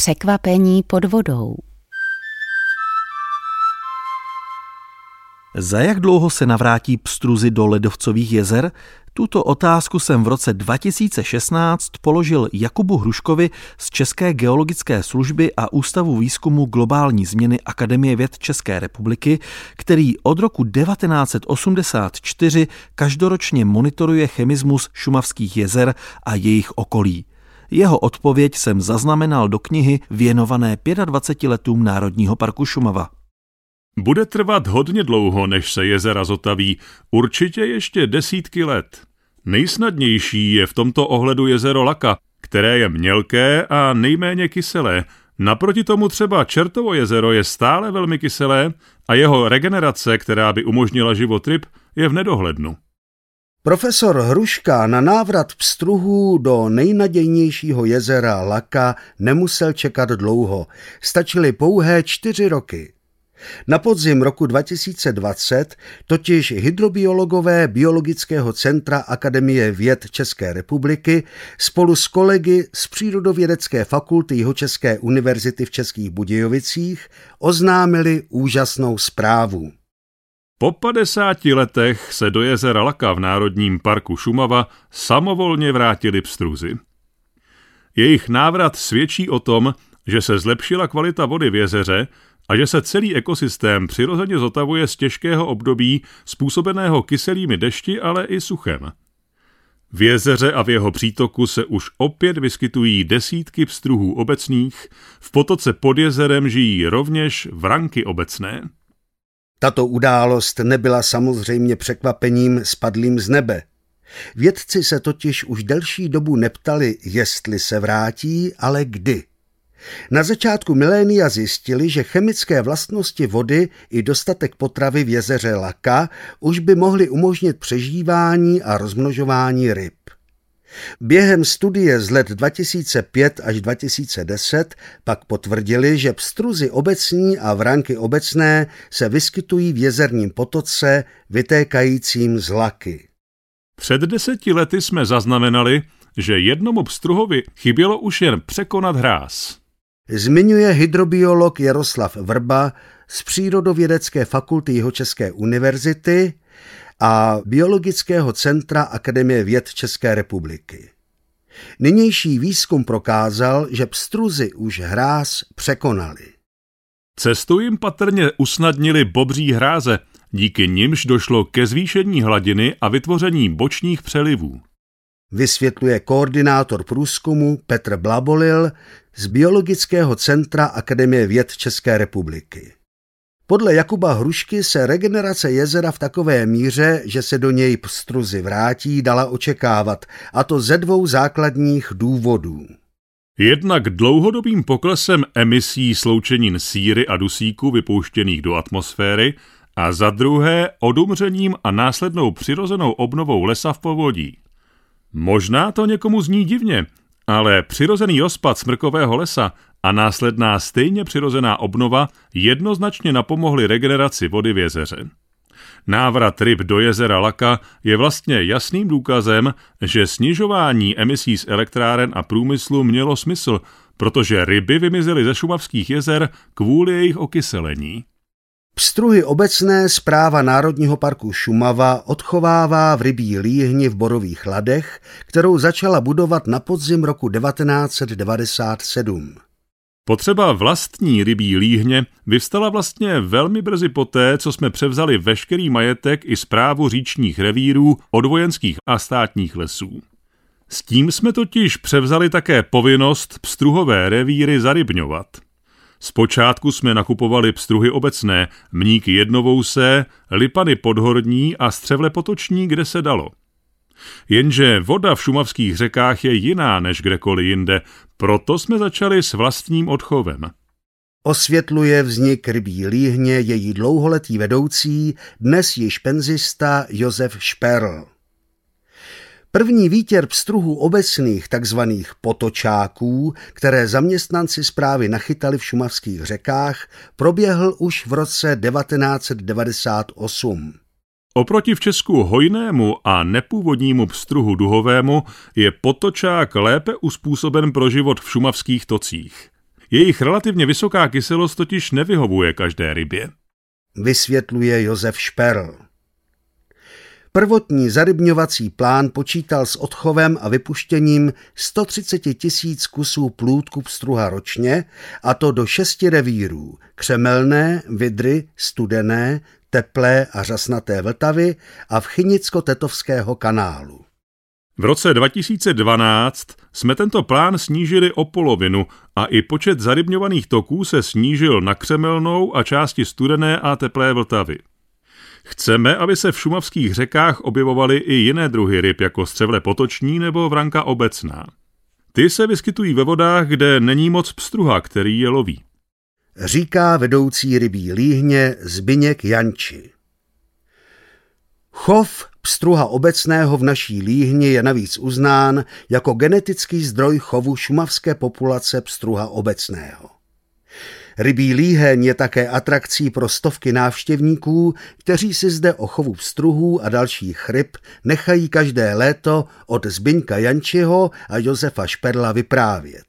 Překvapení pod vodou. Za jak dlouho se navrátí pstruzy do ledovcových jezer? Tuto otázku jsem v roce 2016 položil Jakubu Hruškovi z České geologické služby a Ústavu výzkumu globální změny Akademie věd České republiky, který od roku 1984 každoročně monitoruje chemismus šumavských jezer a jejich okolí. Jeho odpověď jsem zaznamenal do knihy věnované 25 letům Národního parku Šumava. Bude trvat hodně dlouho, než se jezera zotaví, určitě ještě desítky let. Nejsnadnější je v tomto ohledu jezero Laka, které je mělké a nejméně kyselé. Naproti tomu třeba Čertovo jezero je stále velmi kyselé a jeho regenerace, která by umožnila život ryb, je v nedohlednu. Profesor Hruška na návrat pstruhů do nejnadějnějšího jezera Laka nemusel čekat dlouho. Stačily pouhé čtyři roky. Na podzim roku 2020 totiž hydrobiologové Biologického centra Akademie věd České republiky spolu s kolegy z Přírodovědecké fakulty Jihočeské univerzity v Českých Budějovicích oznámili úžasnou zprávu. Po 50 letech se do jezera Laka v Národním parku Šumava samovolně vrátili pstruzy. Jejich návrat svědčí o tom, že se zlepšila kvalita vody v jezeře a že se celý ekosystém přirozeně zotavuje z těžkého období způsobeného kyselými dešti, ale i suchem. V jezeře a v jeho přítoku se už opět vyskytují desítky pstruhů obecných, v potoce pod jezerem žijí rovněž vranky obecné. Tato událost nebyla samozřejmě překvapením spadlým z nebe. Vědci se totiž už delší dobu neptali, jestli se vrátí, ale kdy. Na začátku milénia zjistili, že chemické vlastnosti vody i dostatek potravy v jezeře Laka už by mohly umožnit přežívání a rozmnožování ryb. Během studie z let 2005 až 2010 pak potvrdili, že pstruzy obecní a vranky obecné se vyskytují v jezerním potoce vytékajícím z laky. Před deseti lety jsme zaznamenali, že jednomu pstruhovi chybělo už jen překonat hráz. Zmiňuje hydrobiolog Jaroslav Vrba z Přírodovědecké fakulty Jihočeské univerzity a Biologického centra Akademie věd České republiky. Nynější výzkum prokázal, že pstruzy už hráz překonali. Cestu jim patrně usnadnili bobří hráze, díky nimž došlo ke zvýšení hladiny a vytvoření bočních přelivů. Vysvětluje koordinátor průzkumu Petr Blabolil z Biologického centra Akademie věd České republiky. Podle Jakuba Hrušky se regenerace jezera v takové míře, že se do něj pstruzy vrátí, dala očekávat, a to ze dvou základních důvodů. Jednak dlouhodobým poklesem emisí sloučenin síry a dusíku vypouštěných do atmosféry a za druhé odumřením a následnou přirozenou obnovou lesa v povodí. Možná to někomu zní divně, ale přirozený rozpad smrkového lesa a následná stejně přirozená obnova jednoznačně napomohly regeneraci vody v jezeře. Návrat ryb do jezera Laka je vlastně jasným důkazem, že snižování emisí z elektráren a průmyslu mělo smysl, protože ryby vymizely ze šumavských jezer kvůli jejich okyselení. Pstruhy obecné zpráva Národního parku Šumava odchovává v rybí líhni v Borových ladech, kterou začala budovat na podzim roku 1997. Potřeba vlastní rybí líhně vyvstala vlastně velmi brzy poté, co jsme převzali veškerý majetek i zprávu říčních revírů od vojenských a státních lesů. S tím jsme totiž převzali také povinnost pstruhové revíry zarybňovat – Zpočátku jsme nakupovali pstruhy obecné, mníky jednovousé, lipany podhorní a střevle potoční, kde se dalo. Jenže voda v šumavských řekách je jiná než kdekoliv jinde, proto jsme začali s vlastním odchovem. Osvětluje vznik rybí líhně její dlouholetý vedoucí, dnes již penzista Josef Šperl. První výtěr pstruhů obecných, takzvaných potočáků, které zaměstnanci zprávy nachytali v šumavských řekách, proběhl už v roce 1998. Oproti v Česku hojnému a nepůvodnímu pstruhu duhovému je potočák lépe uspůsoben pro život v šumavských tocích. Jejich relativně vysoká kyselost totiž nevyhovuje každé rybě. Vysvětluje Josef Šperl. Prvotní zarybňovací plán počítal s odchovem a vypuštěním 130 tisíc kusů plůdku pstruha ročně, a to do šesti revírů – Křemelné, Vidry, Studené, Teplé a Řasnaté Vltavy a v Chynicko-Tetovského kanálu. V roce 2012 jsme tento plán snížili o polovinu a i počet zarybňovaných toků se snížil na Křemelnou a části Studené a Teplé Vltavy. Chceme, aby se v šumavských řekách objevovaly i jiné druhy ryb, jako střevle potoční nebo vranka obecná. Ty se vyskytují ve vodách, kde není moc pstruha, který je loví. Říká vedoucí rybí líhně Zbyněk Janči. Chov pstruha obecného v naší líhni je navíc uznán jako genetický zdroj chovu šumavské populace pstruha obecného. Rybí líheň je také atrakcí pro stovky návštěvníků, kteří si zde o chovu pstruhů a dalších ryb nechají každé léto od Zbyňka Jančiho a Josefa Šperla vyprávět.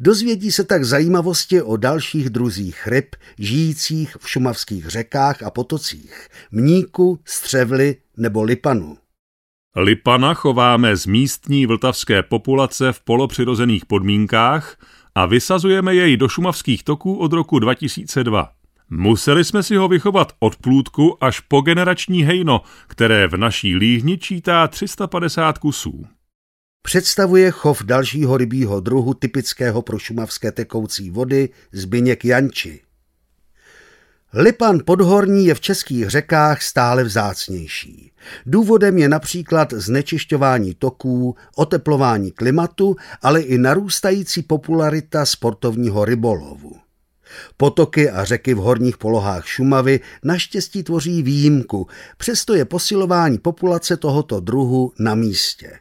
Dozvědí se tak zajímavosti o dalších druzích ryb, žijících v šumavských řekách a potocích, mníku, střevly nebo lipanu. Lipana chováme z místní vltavské populace v polopřirozených podmínkách a vysazujeme jej do šumavských toků od roku 2002. Museli jsme si ho vychovat od plůdku až po generační hejno, které v naší líhni čítá 350 kusů. Představuje chov dalšího rybího druhu typického pro šumavské tekoucí vody Zbyněk Janči. Lipan podhorní je v českých řekách stále vzácnější. Důvodem je například znečišťování toků, oteplování klimatu, ale i narůstající popularita sportovního rybolovu. Potoky a řeky v horních polohách Šumavy naštěstí tvoří výjimku, přesto je posilování populace tohoto druhu na místě.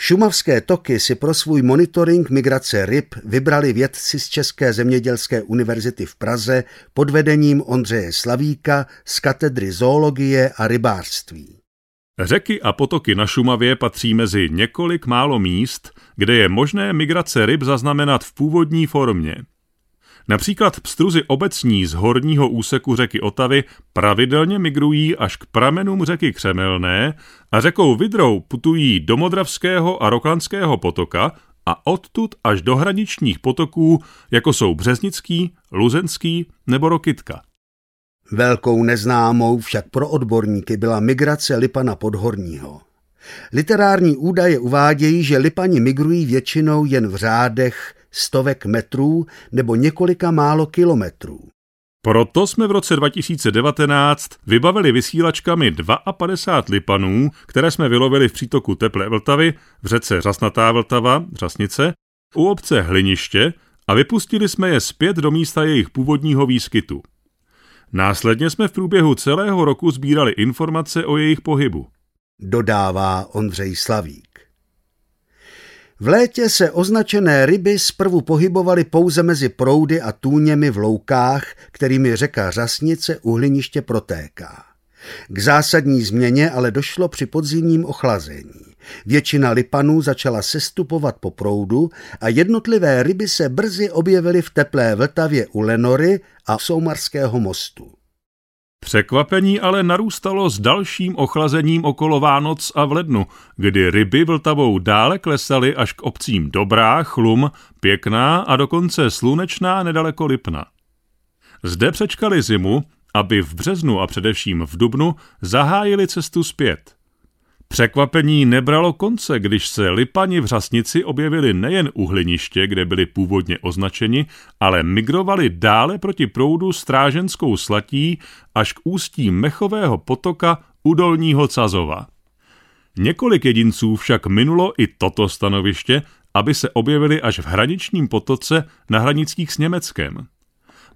Šumavské toky si pro svůj monitoring migrace ryb vybrali vědci z České zemědělské univerzity v Praze pod vedením Ondřeje Slavíka z katedry zoologie a rybářství. Řeky a potoky na Šumavě patří mezi několik málo míst, kde je možné migrace ryb zaznamenat v původní formě. Například pstruzy obecní z horního úseku řeky Otavy pravidelně migrují až k pramenům řeky Křemelné a řekou Vidrou putují do Modravského a Roklanského potoka a odtud až do hraničních potoků, jako jsou Březnický, Luzenský nebo Rokytka. Velkou neznámou však pro odborníky byla migrace Lipana Podhorního. Literární údaje uvádějí, že Lipani migrují většinou jen v řádech stovek metrů nebo několika málo kilometrů. Proto jsme v roce 2019 vybavili vysílačkami 52 lipanů, které jsme vylovili v přítoku Teplé Vltavy, v řece Řasnatá Vltava, Řasnice, u obce Hliniště a vypustili jsme je zpět do místa jejich původního výskytu. Následně jsme v průběhu celého roku sbírali informace o jejich pohybu. Dodává Ondřej Slavík. V létě se označené ryby zprvu pohybovaly pouze mezi proudy a tůněmi v loukách, kterými řeka Řasnice uhliniště protéká. K zásadní změně ale došlo při podzimním ochlazení. Většina lipanů začala sestupovat po proudu a jednotlivé ryby se brzy objevily v teplé Vltavě u Lenory a Soumarského mostu. Překvapení ale narůstalo s dalším ochlazením okolo Vánoc a v lednu, kdy ryby vltavou dále klesaly až k obcím Dobrá, Chlum, Pěkná a dokonce Slunečná nedaleko Lipna. Zde přečkali zimu, aby v březnu a především v dubnu zahájili cestu zpět. Překvapení nebralo konce, když se Lipani v Řasnici objevili nejen u hliniště, kde byli původně označeni, ale migrovali dále proti proudu stráženskou slatí až k ústí Mechového potoka u Dolního Cazova. Několik jedinců však minulo i toto stanoviště, aby se objevili až v hraničním potoce na hranicích s Německem.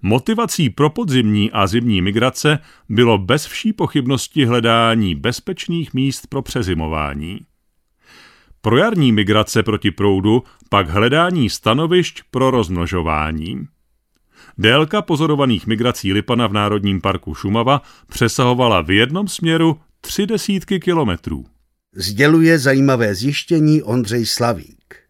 Motivací pro podzimní a zimní migrace bylo bez vší pochybnosti hledání bezpečných míst pro přezimování. Pro jarní migrace proti proudu pak hledání stanovišť pro rozmnožování. Délka pozorovaných migrací Lipana v Národním parku Šumava přesahovala v jednom směru tři desítky kilometrů. Sděluje zajímavé zjištění Ondřej Slavík.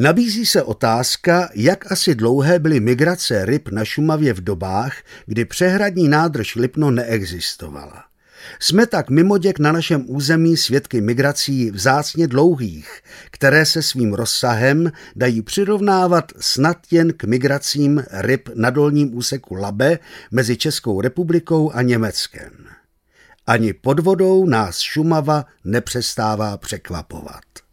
Nabízí se otázka, jak asi dlouhé byly migrace ryb na Šumavě v dobách, kdy přehradní nádrž Lipno neexistovala. Jsme tak mimoděk na našem území svědky migrací vzácně dlouhých, které se svým rozsahem dají přirovnávat snad jen k migracím ryb na dolním úseku Labe mezi Českou republikou a Německem. Ani pod vodou nás Šumava nepřestává překvapovat.